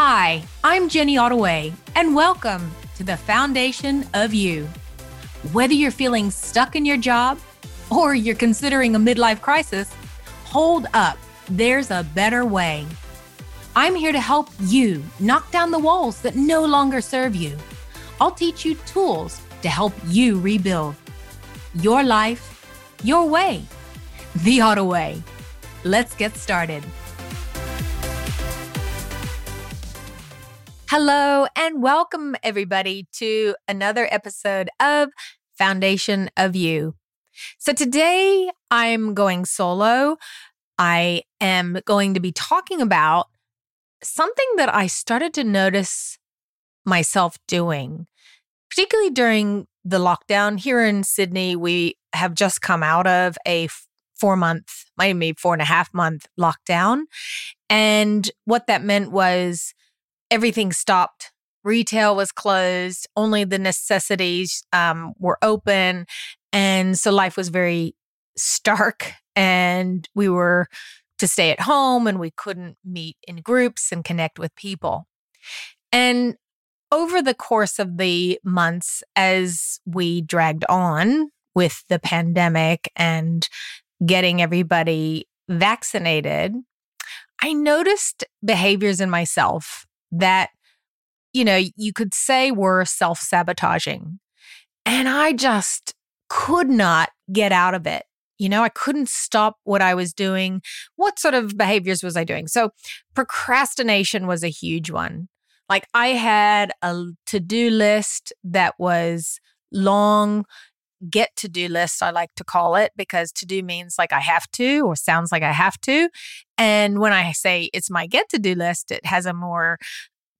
Hi, I'm Jenny Ottaway, and welcome to the Foundation of You. Whether you're feeling stuck in your job or you're considering a midlife crisis, hold up, there's a better way. I'm here to help you knock down the walls that no longer serve you. I'll teach you tools to help you rebuild your life, your way, the Ottaway. Let's get started. Hello, and welcome everybody to another episode of Foundation of You. So today I'm going solo. I am going to be talking about something that I started to notice myself doing, particularly during the lockdown here in Sydney. We have just come out of a four month, maybe four and a half month lockdown. And what that meant was everything stopped. Retail was closed, only the necessities um, were open. And so life was very stark, and we were to stay at home and we couldn't meet in groups and connect with people. And over the course of the months, as we dragged on with the pandemic and getting everybody vaccinated, I noticed behaviors in myself that, you know, you could say were self sabotaging. And I just could not get out of it. You know, I couldn't stop what I was doing. What sort of behaviors was I doing? So, procrastination was a huge one. Like, I had a to do list that was long, get to do list, I like to call it, because to do means like I have to or sounds like I have to. And when I say it's my get to do list, it has a more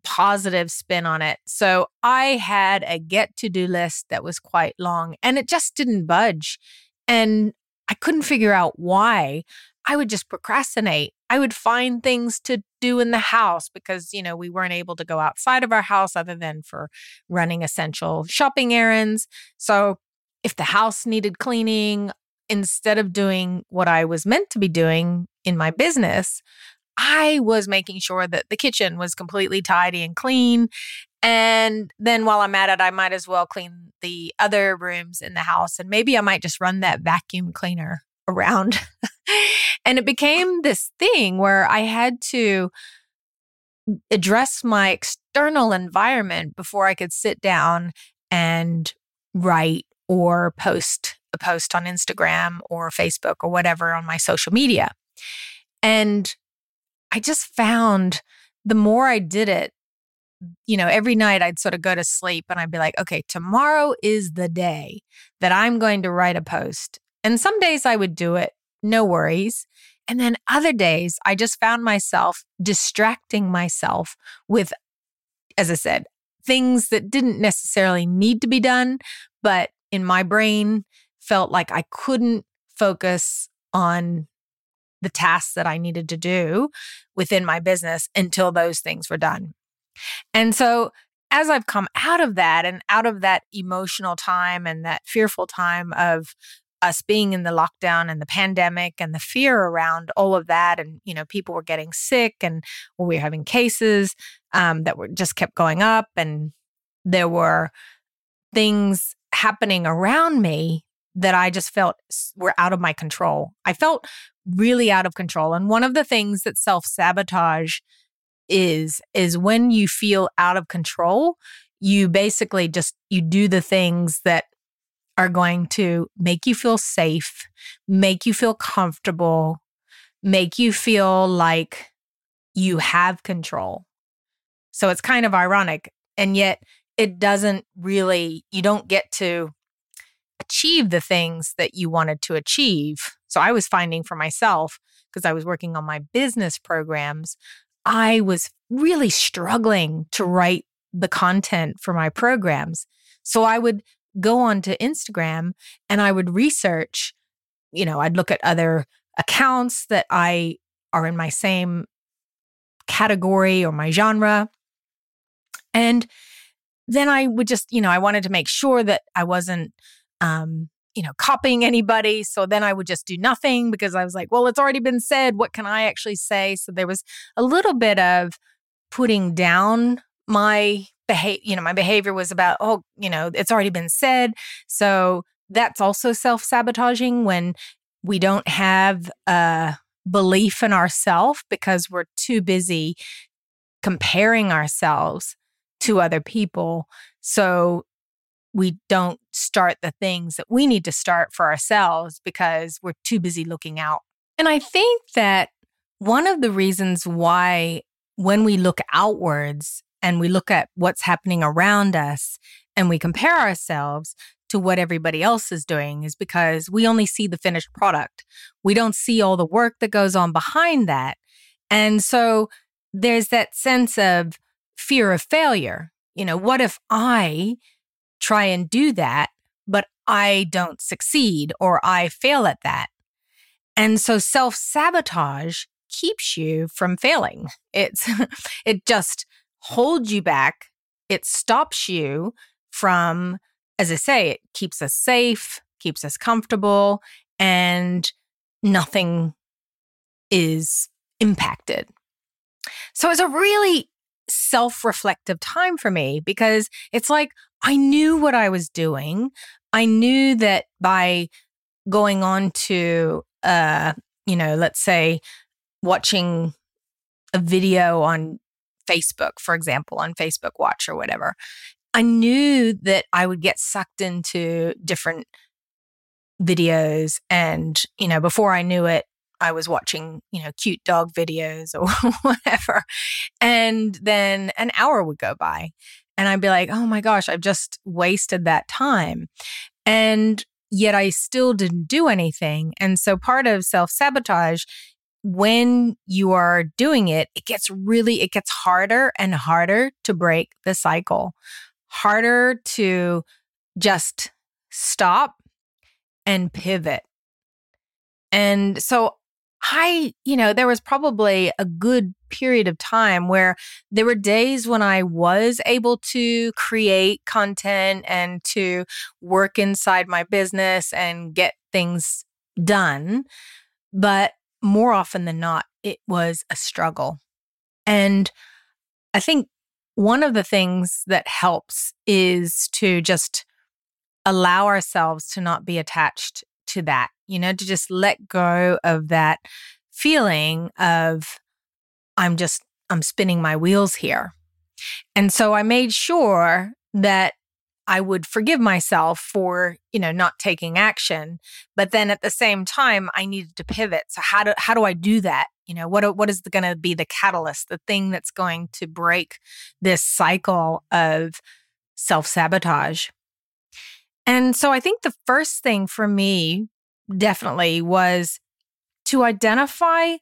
positive spin on it. So I had a get to do list that was quite long and it just didn't budge. And I couldn't figure out why. I would just procrastinate. I would find things to do in the house because, you know, we weren't able to go outside of our house other than for running essential shopping errands. So if the house needed cleaning, instead of doing what I was meant to be doing in my business, I was making sure that the kitchen was completely tidy and clean. And then while I'm at it, I might as well clean the other rooms in the house. And maybe I might just run that vacuum cleaner around. and it became this thing where I had to address my external environment before I could sit down and write or post a post on Instagram or Facebook or whatever on my social media. And I just found the more I did it, you know, every night I'd sort of go to sleep and I'd be like, okay, tomorrow is the day that I'm going to write a post. And some days I would do it, no worries. And then other days I just found myself distracting myself with, as I said, things that didn't necessarily need to be done, but in my brain felt like I couldn't focus on the tasks that I needed to do within my business until those things were done. And so, as I've come out of that and out of that emotional time and that fearful time of us being in the lockdown and the pandemic and the fear around all of that and you know people were getting sick and we were having cases um, that were just kept going up and there were things happening around me that I just felt were out of my control. I felt really out of control. And one of the things that self sabotage is, is when you feel out of control, you basically just, you do the things that are going to make you feel safe, make you feel comfortable, make you feel like you have control. So it's kind of ironic. And yet it doesn't really, you don't get to achieve the things that you wanted to achieve. So I was finding for myself, because I was working on my business programs, I was really struggling to write the content for my programs. So I would go onto Instagram and I would research, you know, I'd look at other accounts that I are in my same category or my genre. And then I would just, you know, I wanted to make sure that I wasn't um, you know, copying anybody. So then I would just do nothing because I was like, well, it's already been said. What can I actually say? So there was a little bit of putting down my behavior, you know, my behavior was about, oh, you know, it's already been said. So that's also self sabotaging when we don't have a belief in ourselves because we're too busy comparing ourselves to other people. So we don't start the things that we need to start for ourselves because we're too busy looking out. And I think that one of the reasons why, when we look outwards and we look at what's happening around us and we compare ourselves to what everybody else is doing, is because we only see the finished product. We don't see all the work that goes on behind that. And so there's that sense of fear of failure. You know, what if I try and do that, but I don't succeed or I fail at that? And so self sabotage keeps you from failing. It's, it just holds you back. It stops you from, as I say, it keeps us safe, keeps us comfortable, and nothing is impacted. So it's a really self reflective time for me because it's like I knew what I was doing. I knew that by going on to, uh, you know, let's say watching a video on Facebook, for example, on Facebook Watch or whatever, I knew that I would get sucked into different videos. And, you know, before I knew it, I was watching, you know, cute dog videos or whatever. And then an hour would go by and I'd be like, oh my gosh, I've just wasted that time. And yet I still didn't do anything. And so part of self sabotage, when you are doing it, it gets really, it gets harder and harder to break the cycle, harder to just stop and pivot. And so I, you know, there was probably a good period of time where there were days when I was able to create content and to work inside my business and get things done. But more often than not, it was a struggle. And I think one of the things that helps is to just allow ourselves to not be attached to that, you know, to just let go of that feeling of, I'm just, I'm spinning my wheels here. And so I made sure that I would forgive myself for, you know, not taking action, but then at the same time I needed to pivot. So how do how do I do that? You know, what what is going to be the catalyst, the thing that's going to break this cycle of self-sabotage? And so I think the first thing for me definitely was to identify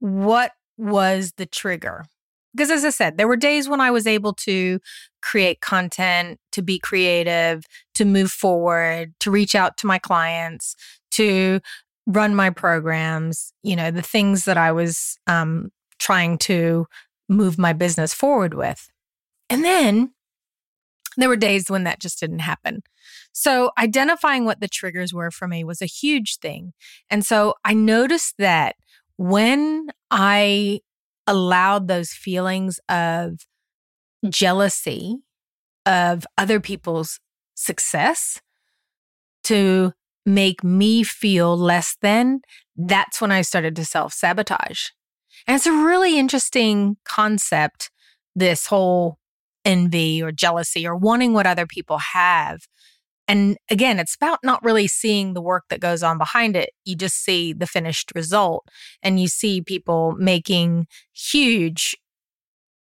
what was the trigger. Because as I said, there were days when I was able to create content, to be creative, to move forward, to reach out to my clients, to run my programs, you know, the things that I was um, trying to move my business forward with. And then there were days when that just didn't happen. So, identifying what the triggers were for me was a huge thing. And so I noticed that when I allowed those feelings of jealousy of other people's success to make me feel less than, that's when I started to self sabotage. And it's a really interesting concept, this whole envy or jealousy or wanting what other people have. And again, it's about not really seeing the work that goes on behind it. You just see the finished result and you see people making huge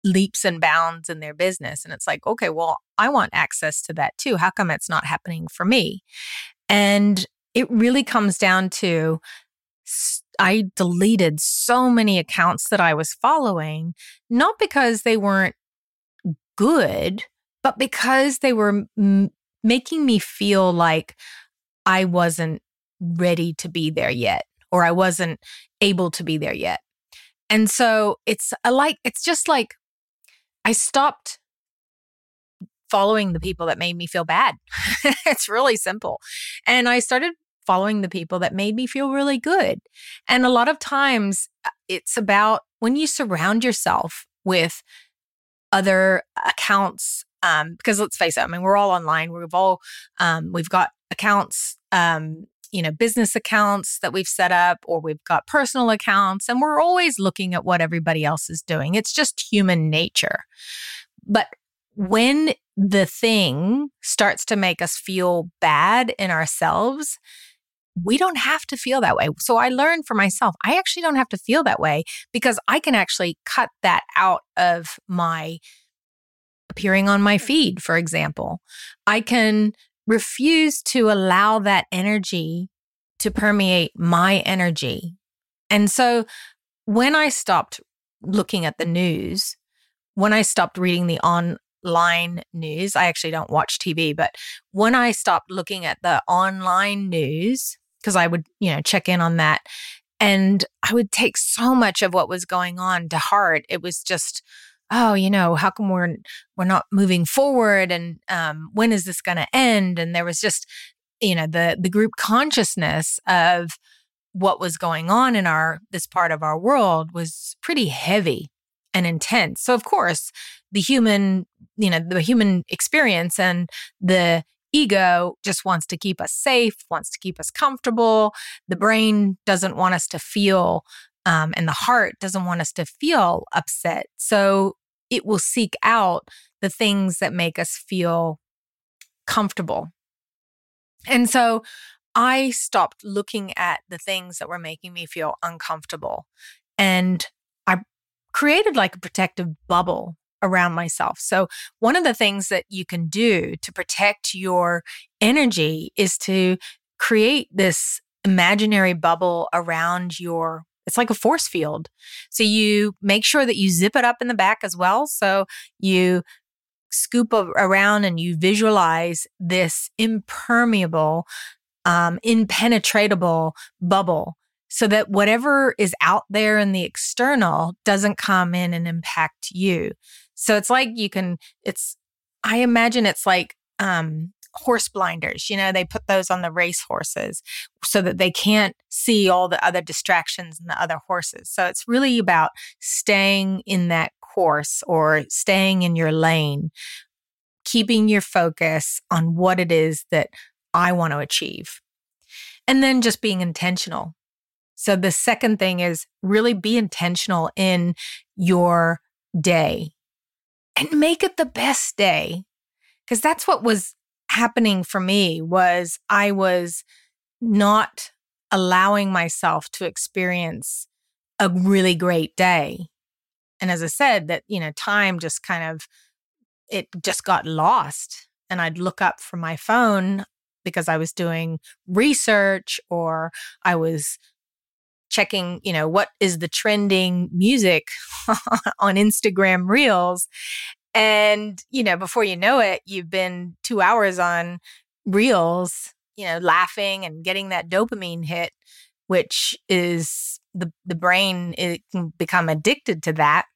leaps and bounds in their business. And it's like, okay, well, I want access to that too. How come it's not happening for me? And it really comes down to I deleted so many accounts that I was following, not because they weren't good, but because they were m- making me feel like I wasn't ready to be there yet, or I wasn't able to be there yet. And so it's a like, it's just like I stopped following the people that made me feel bad. it's really simple. And I started following the people that made me feel really good. And a lot of times uh, it's about when you surround yourself with other accounts um, because let's face it, I mean, we're all online. We've all um, we've got accounts, um, you know, business accounts that we've set up, or we've got personal accounts, and we're always looking at what everybody else is doing. It's just human nature. But when the thing starts to make us feel bad in ourselves, we don't have to feel that way. So I learned for myself, I actually don't have to feel that way because I can actually cut that out of my appearing on my feed, for example. I can refuse to allow that energy to permeate my energy. And so when I stopped looking at the news, when I stopped reading the online news, I actually don't watch TV, but when I stopped looking at the online news, because I would, you know, check in on that and I would take so much of what was going on to heart. It was just, oh, you know, how come we're we're not moving forward, and um, when is this going to end? And there was just, you know, the the group consciousness of what was going on in our this part of our world was pretty heavy and intense. So of course, the human, you know, the human experience and the ego just wants to keep us safe, wants to keep us comfortable. The brain doesn't want us to feel um, and the heart doesn't want us to feel upset. So it will seek out the things that make us feel comfortable. And so I stopped looking at the things that were making me feel uncomfortable. And I created like a protective bubble around myself. So, one of the things that you can do to protect your energy is to create this imaginary bubble around your it's like a force field. So you make sure that you zip it up in the back as well. So you scoop around and you visualize this impermeable, um, impenetrable bubble so that whatever is out there in the external doesn't come in and impact you. So it's like you can, it's, I imagine it's like um, horse blinders. You know, they put those on the race horses so that they can't see all the other distractions and the other horses. So it's really about staying in that course or staying in your lane, keeping your focus on what it is that I want to achieve. And then just being intentional. So the second thing is really be intentional in your day and make it the best day because that's what was happening for me was I was not allowing myself to experience a really great day. And as I said, that, you know, time just kind of, it just got lost. And I'd look up from my phone because I was doing research or I was checking, you know, what is the trending music on Instagram Reels. And, you know, before you know it, you've been two hours on reels, you know, laughing and getting that dopamine hit, which is the, the brain, it can become addicted to that.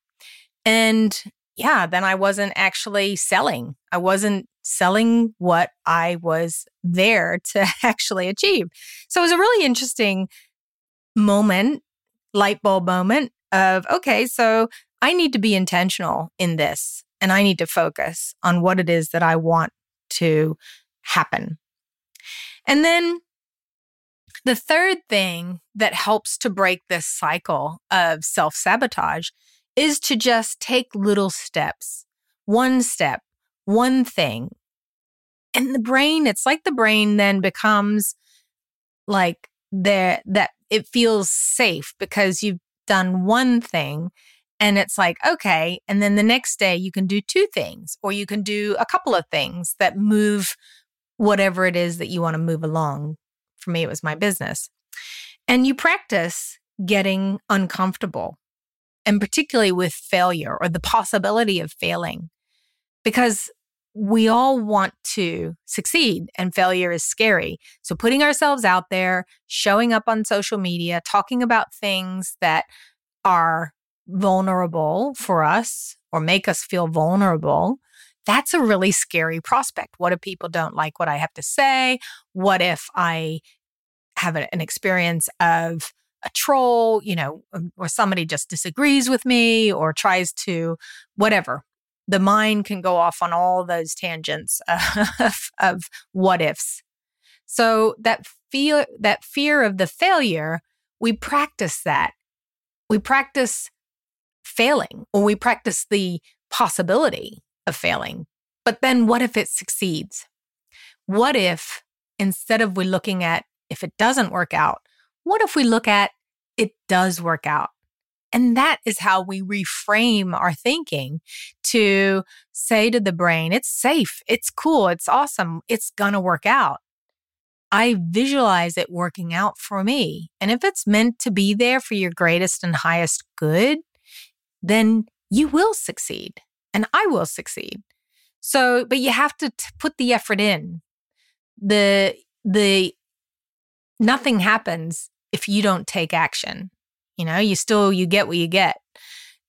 And yeah, then I wasn't actually selling. I wasn't selling what I was there to actually achieve. So it was a really interesting moment, light bulb moment of, okay, so I need to be intentional in this and I need to focus on what it is that I want to happen. And then the third thing that helps to break this cycle of self sabotage is to just take little steps, one step, one thing. And the brain, it's like the brain then becomes like there that it feels safe because you've done one thing and it's like, okay. And then the next day you can do two things, or you can do a couple of things that move whatever it is that you want to move along. For me, it was my business. And you practice getting uncomfortable, and particularly with failure or the possibility of failing, because we all want to succeed and failure is scary. So, putting ourselves out there, showing up on social media, talking about things that are vulnerable for us or make us feel vulnerable, that's a really scary prospect. What if people don't like what I have to say? What if I have a, an experience of a troll, you know, um, or somebody just disagrees with me or tries to whatever. the mind can go off on all those tangents of, of what ifs. So that fear, that fear of the failure, we practice that. We practice failing or we practice the possibility of failing. But then what if it succeeds? What if instead of we looking at if it doesn't work out, what if we look at it does work out? And that is how we reframe our thinking to say to the brain, it's safe, it's cool, it's awesome, it's gonna work out. I visualize it working out for me. And if it's meant to be there for your greatest and highest good, then you will succeed and I will succeed. So, but you have to t- put the effort in. The, the, nothing happens if you don't take action. You know, you still, you get what you get.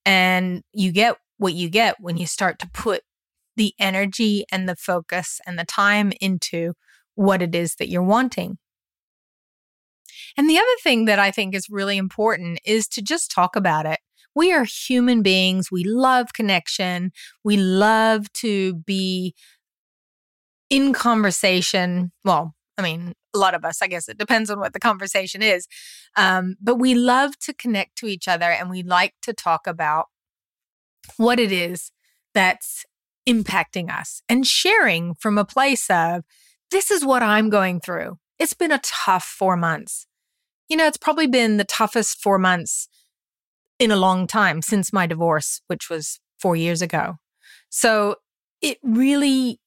And you get what you get when you start to put the energy and the focus and the time into what it is that you're wanting. And the other thing that I think is really important is to just talk about it. We are human beings. We love connection. We love to be in conversation. Well, I mean, a lot of us, I guess it depends on what the conversation is. Um, but we love to connect to each other and we like to talk about what it is that's impacting us and sharing from a place of this is what I'm going through. It's been a tough four months. You know, it's probably been the toughest four months in a long time since my divorce, which was four years ago. So it really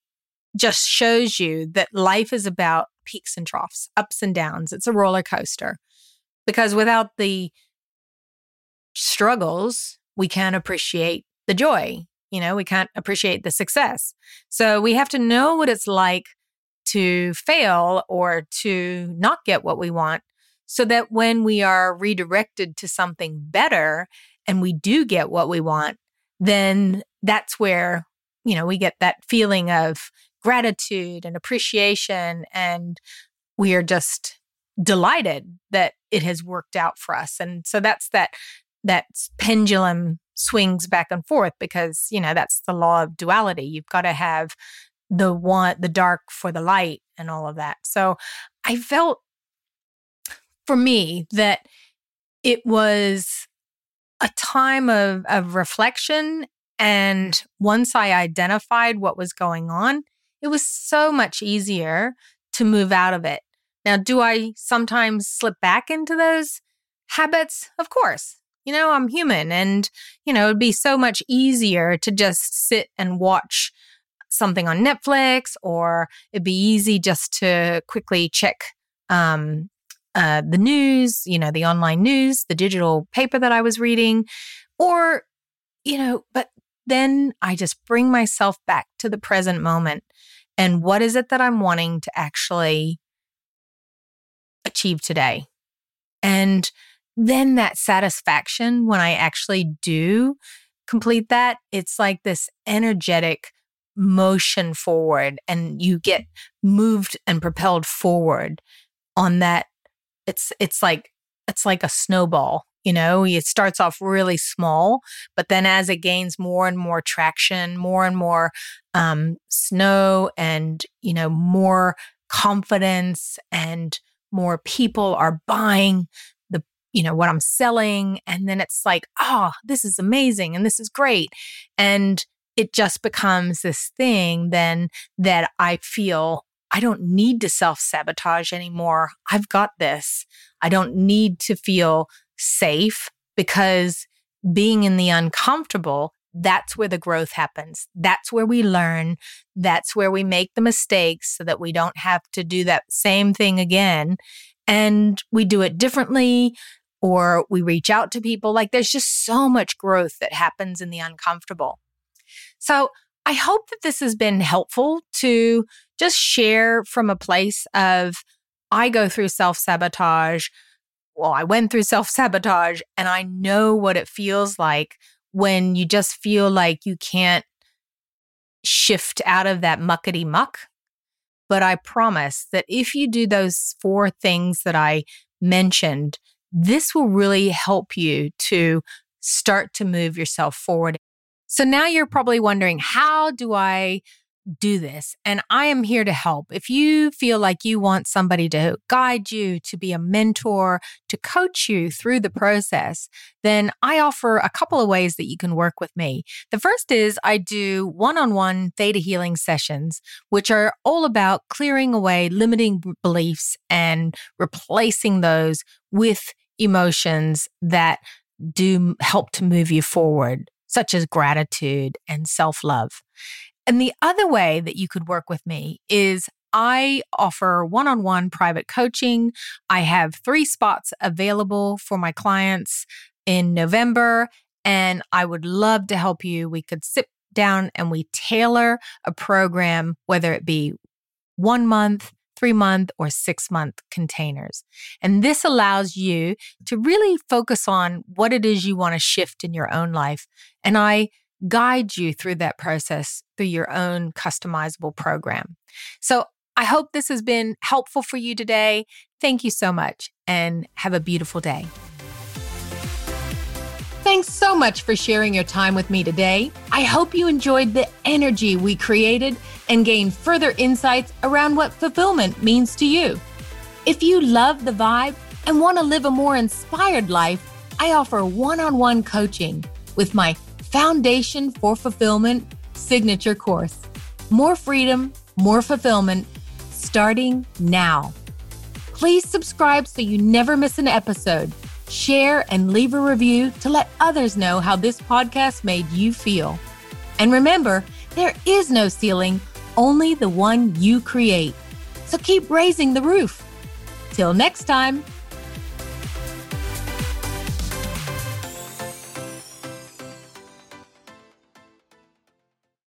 just shows you that life is about peaks and troughs, ups and downs. It's a roller coaster because without the struggles, we can't appreciate the joy. You know, we can't appreciate the success. So we have to know what it's like to fail or to not get what we want so that when we are redirected to something better and we do get what we want, then that's where, you know, we get that feeling of gratitude and appreciation and we are just delighted that it has worked out for us. And so that's that that pendulum swings back and forth because, you know, that's the law of duality. You've got to have the want the dark for the light and all of that so i felt for me that it was a time of of reflection and once i identified what was going on it was so much easier to move out of it. Now do i sometimes slip back into those habits? Of course. You know i'm human and you know it'd be so much easier to just sit and watch something on Netflix, or it'd be easy just to quickly check um, uh, the news, you know, the online news, the digital paper that I was reading, or, you know, but then I just bring myself back to the present moment. And what is it that I'm wanting to actually achieve today? And then that satisfaction when I actually do complete that, it's like this energetic motion forward and you get moved and propelled forward on that it's it's like it's like a snowball you know? It starts off really small but then as it gains more and more traction more and more um, snow and you know more confidence and more people are buying the you know what i'm selling and then it's like oh this is amazing and this is great. And it just becomes this thing then that I feel I don't need to self sabotage anymore. I've got this. I don't need to feel safe because being in the uncomfortable, that's where the growth happens. That's where we learn. That's where we make the mistakes so that we don't have to do that same thing again. And we do it differently or we reach out to people. Like there's just so much growth that happens in the uncomfortable. So I hope that this has been helpful to just share from a place of I go through self sabotage. Well, I went through self sabotage and I know what it feels like when you just feel like you can't shift out of that muckety muck. But I promise that if you do those four things that I mentioned, this will really help you to start to move yourself forward So now you're probably wondering, how do I do this. And I am here to help. If you feel like you want somebody to guide you, to be a mentor, to coach you through the process, then I offer a couple of ways that you can work with me. The first is I do one on one theta healing sessions, which are all about clearing away limiting beliefs and replacing those with emotions that do help to move you forward such as gratitude and self love. And the other way that you could work with me is I offer one on one private coaching. I have three spots available for my clients in November, and I would love to help you. We could sit down and we tailor a program, whether it be one month, three month, or six month containers. And this allows you to really focus on what it is you want to shift in your own life. And I guide you through that process through your own customizable program. So I hope this has been helpful for you today. Thank you so much and have a beautiful day. Thanks so much for sharing your time with me today. I hope you enjoyed the energy we created and gained further insights around what fulfillment means to you. If you love the vibe and want to live a more inspired life, I offer one on one coaching with my Foundation for Fulfillment signature course. More freedom, more fulfillment, starting now. Please subscribe so you never miss an episode. Share and leave a review to let others know how this podcast made you feel. And remember, there is no ceiling, only the one you create. So keep raising the roof. Till next time.